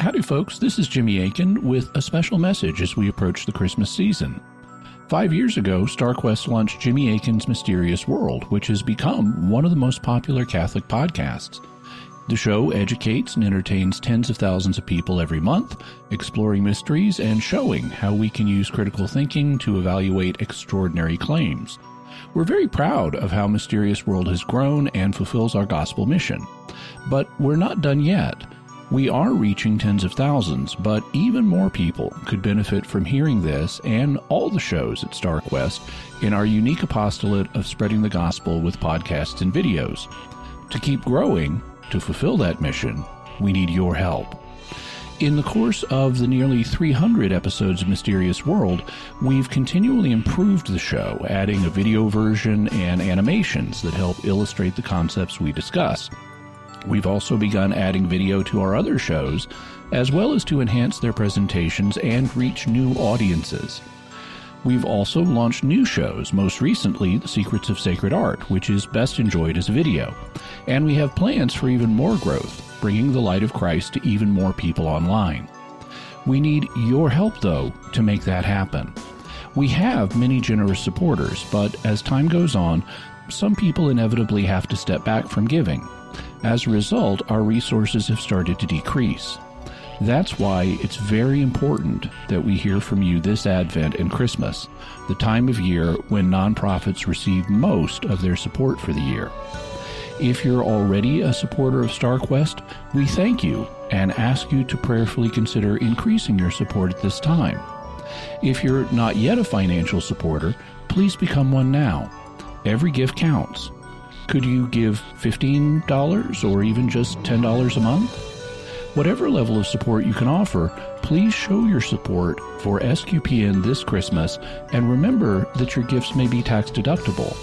Howdy, folks. This is Jimmy Akin with a special message as we approach the Christmas season. Five years ago, StarQuest launched Jimmy Akin's Mysterious World, which has become one of the most popular Catholic podcasts. The show educates and entertains tens of thousands of people every month, exploring mysteries and showing how we can use critical thinking to evaluate extraordinary claims. We're very proud of how Mysterious World has grown and fulfills our gospel mission. But we're not done yet. We are reaching tens of thousands, but even more people could benefit from hearing this and all the shows at StarQuest in our unique apostolate of spreading the gospel with podcasts and videos. To keep growing, to fulfill that mission, we need your help. In the course of the nearly 300 episodes of Mysterious World, we've continually improved the show, adding a video version and animations that help illustrate the concepts we discuss. We've also begun adding video to our other shows, as well as to enhance their presentations and reach new audiences. We've also launched new shows, most recently The Secrets of Sacred Art, which is best enjoyed as video. And we have plans for even more growth, bringing the light of Christ to even more people online. We need your help, though, to make that happen. We have many generous supporters, but as time goes on, some people inevitably have to step back from giving. As a result, our resources have started to decrease. That's why it's very important that we hear from you this Advent and Christmas, the time of year when nonprofits receive most of their support for the year. If you're already a supporter of StarQuest, we thank you and ask you to prayerfully consider increasing your support at this time. If you're not yet a financial supporter, please become one now. Every gift counts. Could you give $15 or even just $10 a month? Whatever level of support you can offer, please show your support for SQPN this Christmas and remember that your gifts may be tax deductible.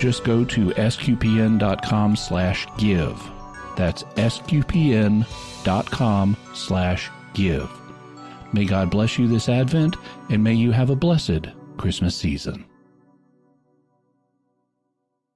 Just go to sqpn.com slash give. That's sqpn.com slash give. May God bless you this Advent and may you have a blessed Christmas season.